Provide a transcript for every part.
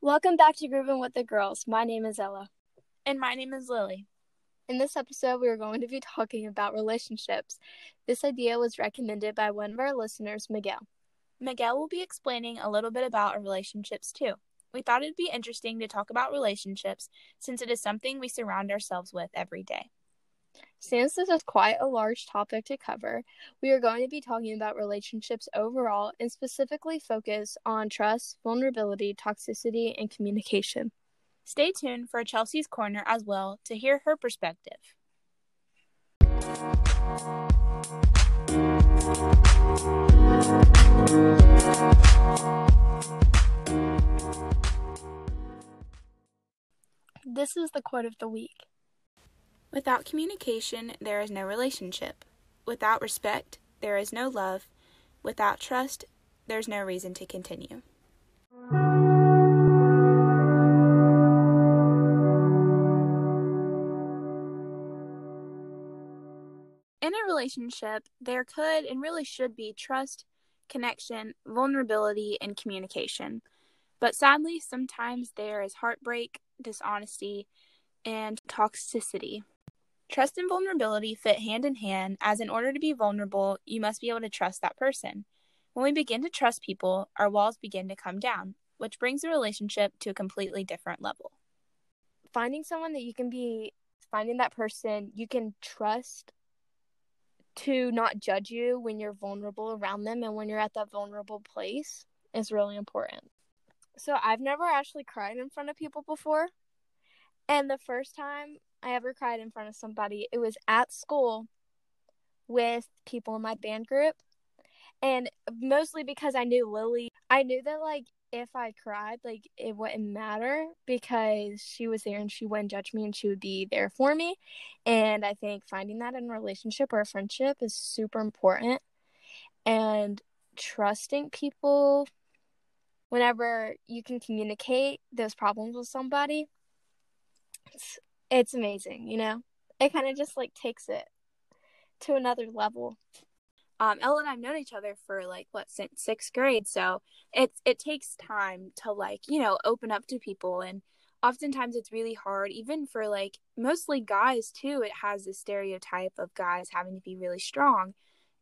Welcome back to Grooving with the Girls. My name is Ella. And my name is Lily. In this episode, we are going to be talking about relationships. This idea was recommended by one of our listeners, Miguel. Miguel will be explaining a little bit about our relationships too. We thought it'd be interesting to talk about relationships since it is something we surround ourselves with every day. Since this is quite a large topic to cover, we are going to be talking about relationships overall and specifically focus on trust, vulnerability, toxicity, and communication. Stay tuned for Chelsea's Corner as well to hear her perspective. This is the quote of the week. Without communication, there is no relationship. Without respect, there is no love. Without trust, there's no reason to continue. In a relationship, there could and really should be trust, connection, vulnerability, and communication. But sadly, sometimes there is heartbreak, dishonesty, and toxicity. Trust and vulnerability fit hand in hand, as in order to be vulnerable, you must be able to trust that person. When we begin to trust people, our walls begin to come down, which brings the relationship to a completely different level. Finding someone that you can be, finding that person you can trust to not judge you when you're vulnerable around them and when you're at that vulnerable place is really important. So, I've never actually cried in front of people before. And the first time I ever cried in front of somebody. It was at school with people in my band group. And mostly because I knew Lily, I knew that like if I cried, like it wouldn't matter because she was there and she wouldn't judge me and she would be there for me. And I think finding that in a relationship or a friendship is super important. And trusting people whenever you can communicate those problems with somebody, it's it's amazing, you know? It kind of just like takes it to another level. Um, Ella and I've known each other for like what since sixth grade, so it's it takes time to like you know open up to people, and oftentimes it's really hard, even for like mostly guys too. It has this stereotype of guys having to be really strong,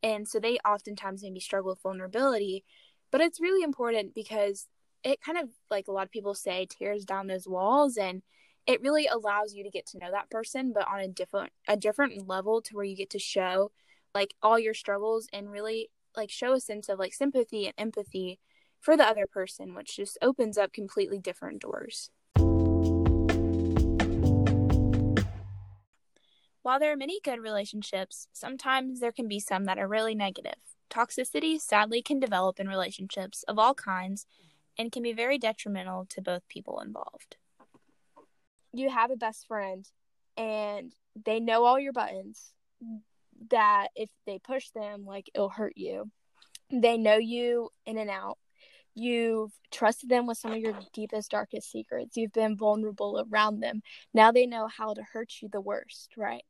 and so they oftentimes maybe struggle with vulnerability. But it's really important because it kind of like a lot of people say tears down those walls and it really allows you to get to know that person but on a different a different level to where you get to show like all your struggles and really like show a sense of like sympathy and empathy for the other person which just opens up completely different doors. While there are many good relationships sometimes there can be some that are really negative. Toxicity sadly can develop in relationships of all kinds and can be very detrimental to both people involved you have a best friend and they know all your buttons that if they push them like it'll hurt you. They know you in and out. You've trusted them with some of your deepest darkest secrets. You've been vulnerable around them. Now they know how to hurt you the worst right?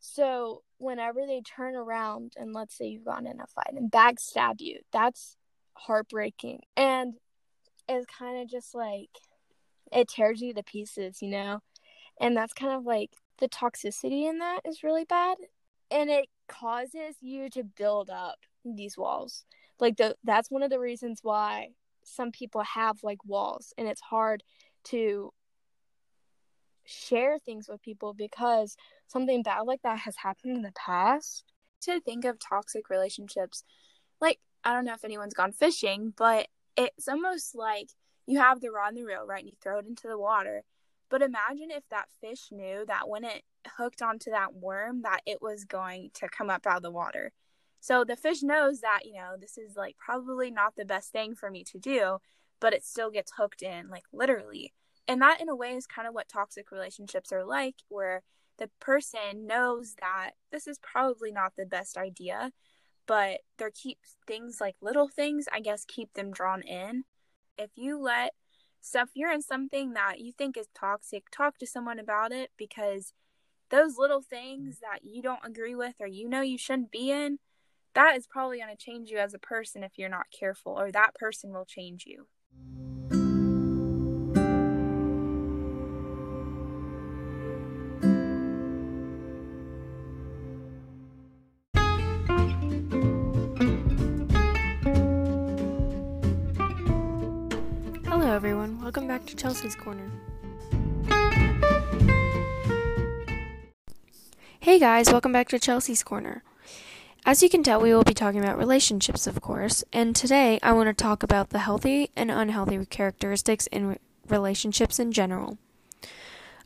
So whenever they turn around and let's say you've gone in a fight and backstab you that's heartbreaking. And it's kind of just like it tears you to pieces, you know? And that's kind of like the toxicity in that is really bad. And it causes you to build up these walls. Like the that's one of the reasons why some people have like walls and it's hard to share things with people because something bad like that has happened in the past. To think of toxic relationships, like I don't know if anyone's gone fishing, but it's almost like you have the rod and the reel, right? And you throw it into the water. But imagine if that fish knew that when it hooked onto that worm, that it was going to come up out of the water. So the fish knows that, you know, this is like probably not the best thing for me to do, but it still gets hooked in, like literally. And that, in a way, is kind of what toxic relationships are like, where the person knows that this is probably not the best idea, but there keeps things like little things, I guess, keep them drawn in if you let stuff you're in something that you think is toxic, talk to someone about it because those little things mm. that you don't agree with or you know you shouldn't be in, that is probably going to change you as a person if you're not careful, or that person will change you. To Chelsea's Corner. Hey guys, welcome back to Chelsea's Corner. As you can tell, we will be talking about relationships, of course, and today I want to talk about the healthy and unhealthy characteristics in re- relationships in general.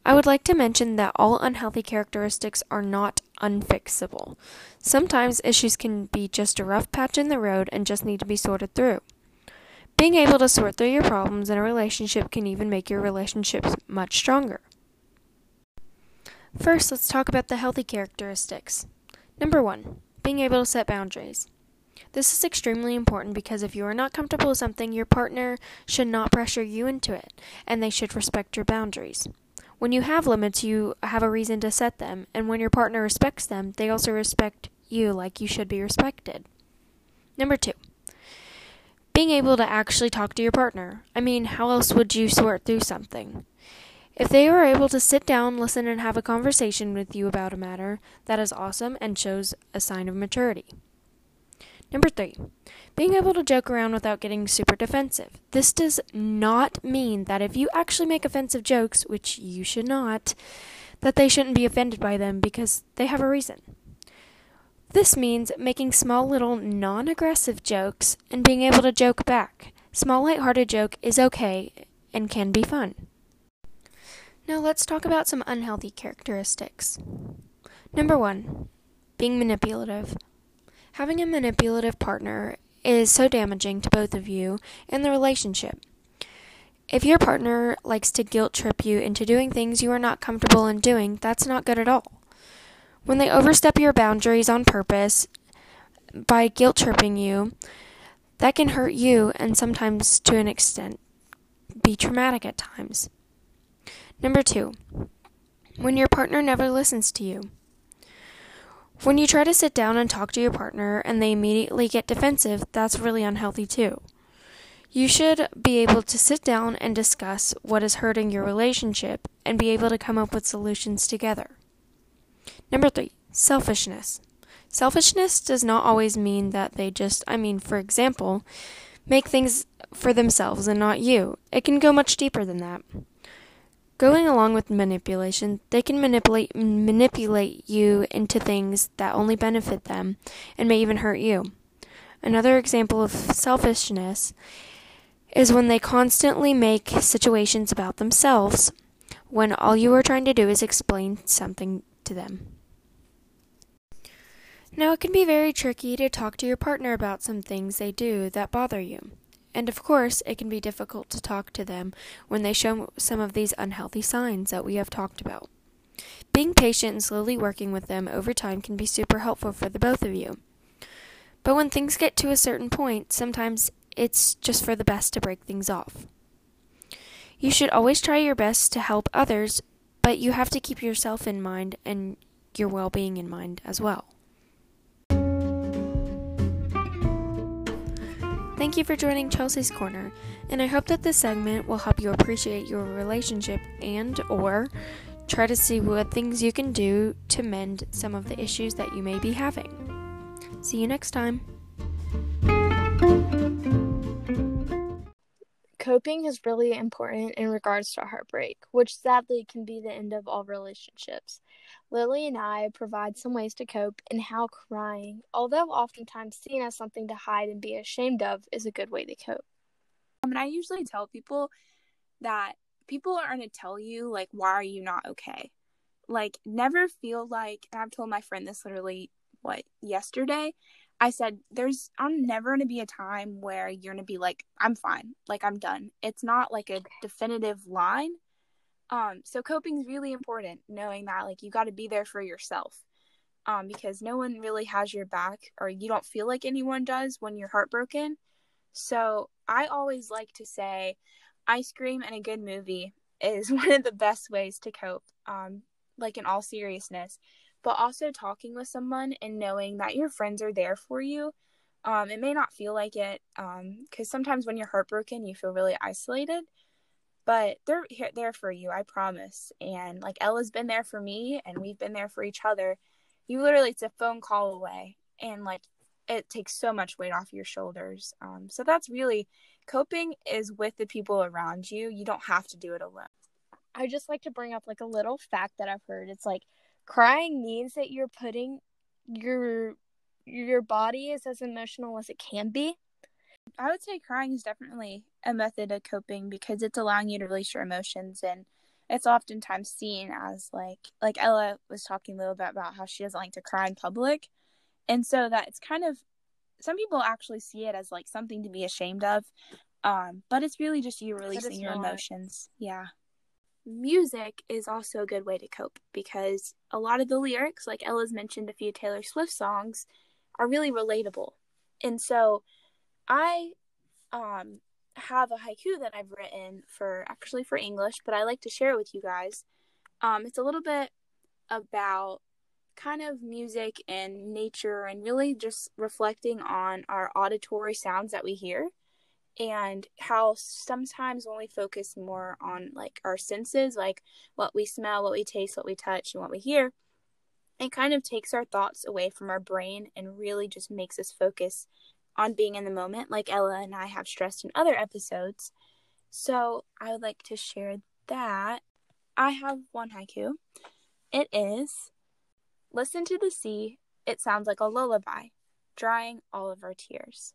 I would like to mention that all unhealthy characteristics are not unfixable. Sometimes issues can be just a rough patch in the road and just need to be sorted through. Being able to sort through your problems in a relationship can even make your relationships much stronger. First, let's talk about the healthy characteristics. Number one, being able to set boundaries. This is extremely important because if you are not comfortable with something, your partner should not pressure you into it, and they should respect your boundaries. When you have limits, you have a reason to set them, and when your partner respects them, they also respect you like you should be respected. Number two, being able to actually talk to your partner. I mean, how else would you sort through something? If they are able to sit down, listen, and have a conversation with you about a matter, that is awesome and shows a sign of maturity. Number three, being able to joke around without getting super defensive. This does not mean that if you actually make offensive jokes, which you should not, that they shouldn't be offended by them because they have a reason. This means making small little non aggressive jokes and being able to joke back. Small light-hearted joke is okay and can be fun. Now let's talk about some unhealthy characteristics. Number one, being manipulative. Having a manipulative partner is so damaging to both of you and the relationship. If your partner likes to guilt trip you into doing things you are not comfortable in doing, that's not good at all. When they overstep your boundaries on purpose by guilt tripping you, that can hurt you and sometimes to an extent be traumatic at times. Number two, when your partner never listens to you. When you try to sit down and talk to your partner and they immediately get defensive, that's really unhealthy too. You should be able to sit down and discuss what is hurting your relationship and be able to come up with solutions together. Number three, selfishness. Selfishness does not always mean that they just, I mean, for example, make things for themselves and not you. It can go much deeper than that. Going along with manipulation, they can manipulate manipulate you into things that only benefit them and may even hurt you. Another example of selfishness is when they constantly make situations about themselves when all you are trying to do is explain something to them. Now, it can be very tricky to talk to your partner about some things they do that bother you. And of course, it can be difficult to talk to them when they show some of these unhealthy signs that we have talked about. Being patient and slowly working with them over time can be super helpful for the both of you. But when things get to a certain point, sometimes it's just for the best to break things off. You should always try your best to help others, but you have to keep yourself in mind and your well being in mind as well. Thank you for joining Chelsea's Corner, and I hope that this segment will help you appreciate your relationship and or try to see what things you can do to mend some of the issues that you may be having. See you next time. Coping is really important in regards to heartbreak, which sadly can be the end of all relationships. Lily and I provide some ways to cope and how crying, although oftentimes seen as something to hide and be ashamed of, is a good way to cope. I mean, I usually tell people that people are going to tell you, like, why are you not okay? Like, never feel like, I've told my friend this literally, what, yesterday? I said, there's, I'm never going to be a time where you're going to be like, I'm fine, like, I'm done. It's not like a definitive line um, so coping is really important, knowing that like you got to be there for yourself. Um, because no one really has your back, or you don't feel like anyone does when you're heartbroken. So I always like to say, ice cream and a good movie is one of the best ways to cope. Um, like in all seriousness, but also talking with someone and knowing that your friends are there for you. Um, it may not feel like it, um, because sometimes when you're heartbroken, you feel really isolated but they're here there for you i promise and like ella's been there for me and we've been there for each other you literally it's a phone call away and like it takes so much weight off your shoulders um, so that's really coping is with the people around you. You don't have to do it alone. I just like to bring up like a little fact that I've heard. It's like crying means that you're putting your your body is as emotional as it can be. I would say crying is definitely a method of coping because it's allowing you to release your emotions and it's oftentimes seen as like like Ella was talking a little bit about how she doesn't like to cry in public. And so that it's kind of some people actually see it as like something to be ashamed of. Um, but it's really just you releasing your not. emotions. Yeah. Music is also a good way to cope because a lot of the lyrics, like Ella's mentioned a few Taylor Swift songs, are really relatable. And so I um have a haiku that I've written for actually for English, but I like to share it with you guys. Um, it's a little bit about kind of music and nature and really just reflecting on our auditory sounds that we hear and how sometimes when we focus more on like our senses like what we smell what we taste what we touch and what we hear it kind of takes our thoughts away from our brain and really just makes us focus on being in the moment, like Ella and I have stressed in other episodes. So I would like to share that. I have one haiku. It is Listen to the sea, it sounds like a lullaby, drying all of our tears.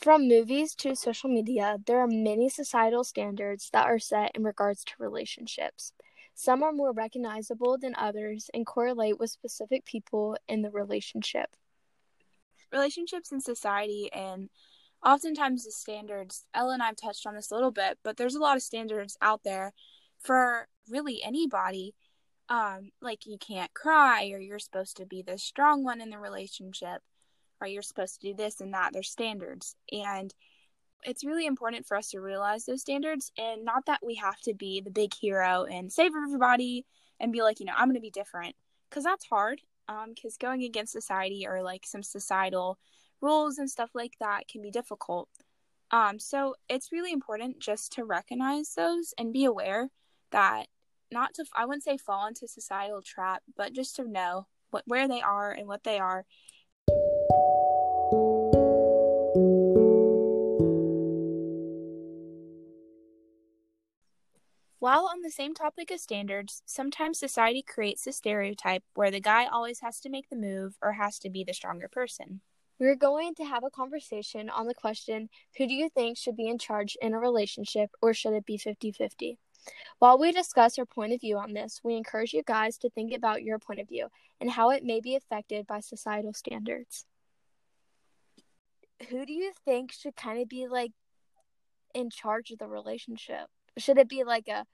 From movies to social media, there are many societal standards that are set in regards to relationships. Some are more recognizable than others and correlate with specific people in the relationship. Relationships in society and oftentimes the standards, Ella and I have touched on this a little bit, but there's a lot of standards out there for really anybody. Um, like you can't cry or you're supposed to be the strong one in the relationship or you're supposed to do this and that. There's standards. And it's really important for us to realize those standards and not that we have to be the big hero and save everybody and be like, you know, I'm going to be different because that's hard. Because um, going against society or like some societal rules and stuff like that can be difficult. Um, so it's really important just to recognize those and be aware that not to, I wouldn't say fall into societal trap, but just to know what where they are and what they are While on the same topic of standards, sometimes society creates a stereotype where the guy always has to make the move or has to be the stronger person. We're going to have a conversation on the question who do you think should be in charge in a relationship or should it be 50 50? While we discuss our point of view on this, we encourage you guys to think about your point of view and how it may be affected by societal standards. Who do you think should kind of be like in charge of the relationship? should it be like a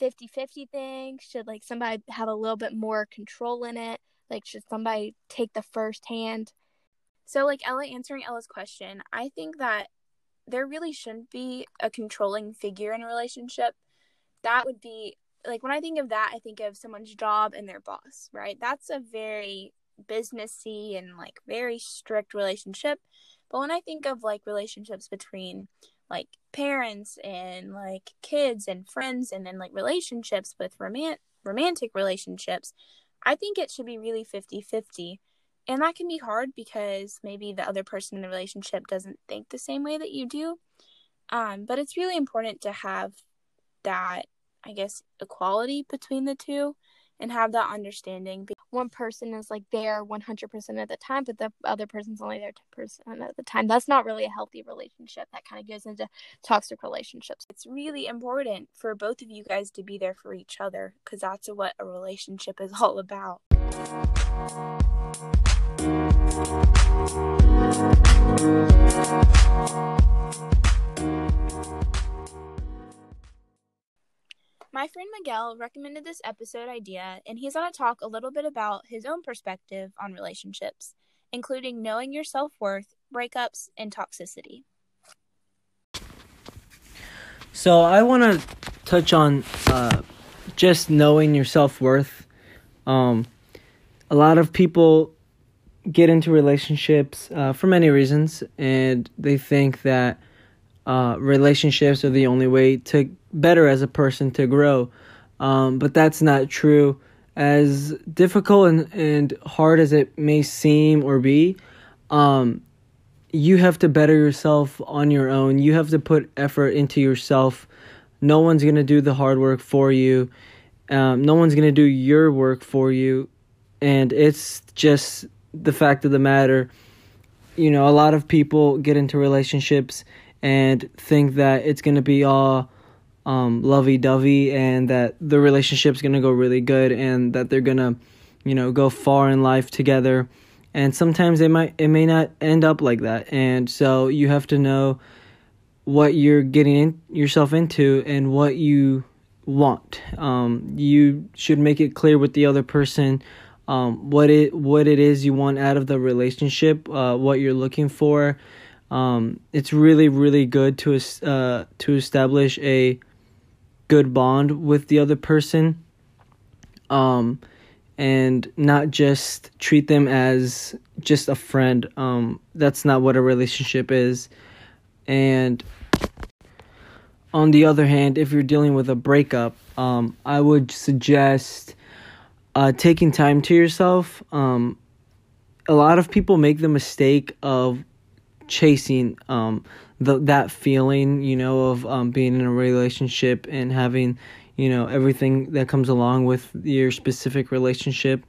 50-50 thing? Should like somebody have a little bit more control in it? Like should somebody take the first hand? So like ella answering ella's question i think that there really shouldn't be a controlling figure in a relationship. That would be like when i think of that i think of someone's job and their boss right? That's a very businessy and like very strict relationship but when i think of like relationships between like parents and like kids and friends and then like relationships with romant- romantic relationships i think it should be really 50-50 and that can be hard because maybe the other person in the relationship doesn't think the same way that you do. Um, but it's really important to have that i guess equality between the two and have that understanding. One person is like there 100% of the time, but the other person's only there 10% of the time. That's not really a healthy relationship. That kind of goes into toxic relationships. It's really important for both of you guys to be there for each other because that's what a relationship is all about. My friend Miguel recommended this episode idea, and he's going to talk a little bit about his own perspective on relationships, including knowing your self worth, breakups, and toxicity. So, I want to touch on uh, just knowing your self worth. Um, a lot of people get into relationships uh, for many reasons, and they think that uh, relationships are the only way to better as a person to grow. Um, but that's not true. as difficult and, and hard as it may seem or be, um, you have to better yourself on your own. You have to put effort into yourself. No one's going to do the hard work for you. Um, no one's going to do your work for you. And it's just the fact of the matter. You know, a lot of people get into relationships and think that it's going to be all um, lovey dovey and that the relationship's to go really good and that they're to, you know, go far in life together. And sometimes it might it may not end up like that. And so you have to know what you're getting in, yourself into and what you want. Um, you should make it clear with the other person um, what it what it is you want out of the relationship, uh, what you're looking for. Um, it's really really good to uh, to establish a good bond with the other person um and not just treat them as just a friend. Um that's not what a relationship is. And on the other hand if you're dealing with a breakup um i would suggest uh taking time to yourself. Um a lot of people make the mistake of chasing um the that feeling, you know, of um, being in a relationship and having, you know, everything that comes along with your specific relationship.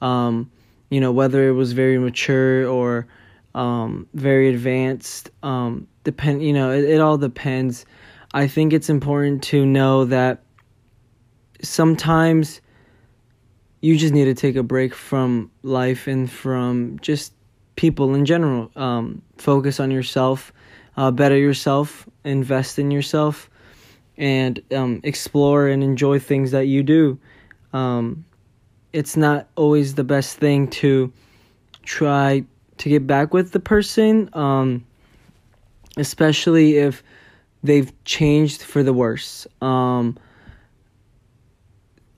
Um, you know, whether it was very mature or um, very advanced. Um, depend, you know, it, it all depends. I think it's important to know that sometimes you just need to take a break from life and from just people in general. Um, focus on yourself uh, better yourself, invest in yourself, and um, explore and enjoy things that you do. Um, it's not always the best thing to try to get back with the person, um, especially if they've changed for the worse. Um,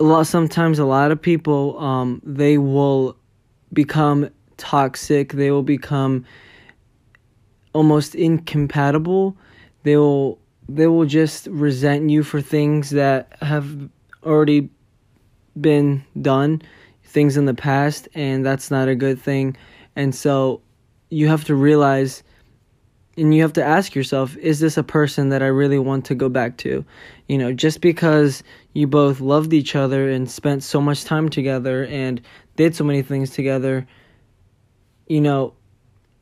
a lot sometimes a lot of people um, they will become toxic. They will become almost incompatible. They will they will just resent you for things that have already been done, things in the past, and that's not a good thing. And so you have to realize and you have to ask yourself is this a person that I really want to go back to? You know, just because you both loved each other and spent so much time together and did so many things together, you know,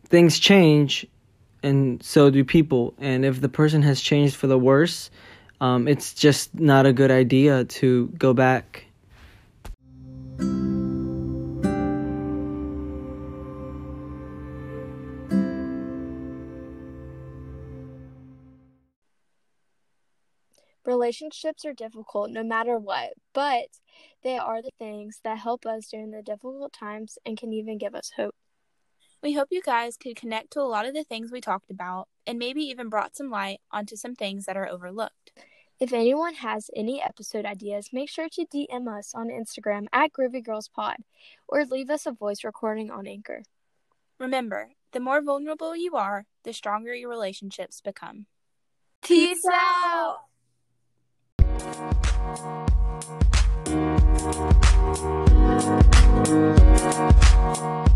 things change and so do people. And if the person has changed for the worse, um, it's just not a good idea to go back. Relationships are difficult no matter what, but they are the things that help us during the difficult times and can even give us hope. We hope you guys could connect to a lot of the things we talked about and maybe even brought some light onto some things that are overlooked. If anyone has any episode ideas, make sure to DM us on Instagram at Groovy Girls Pod or leave us a voice recording on Anchor. Remember, the more vulnerable you are, the stronger your relationships become. Peace out! out.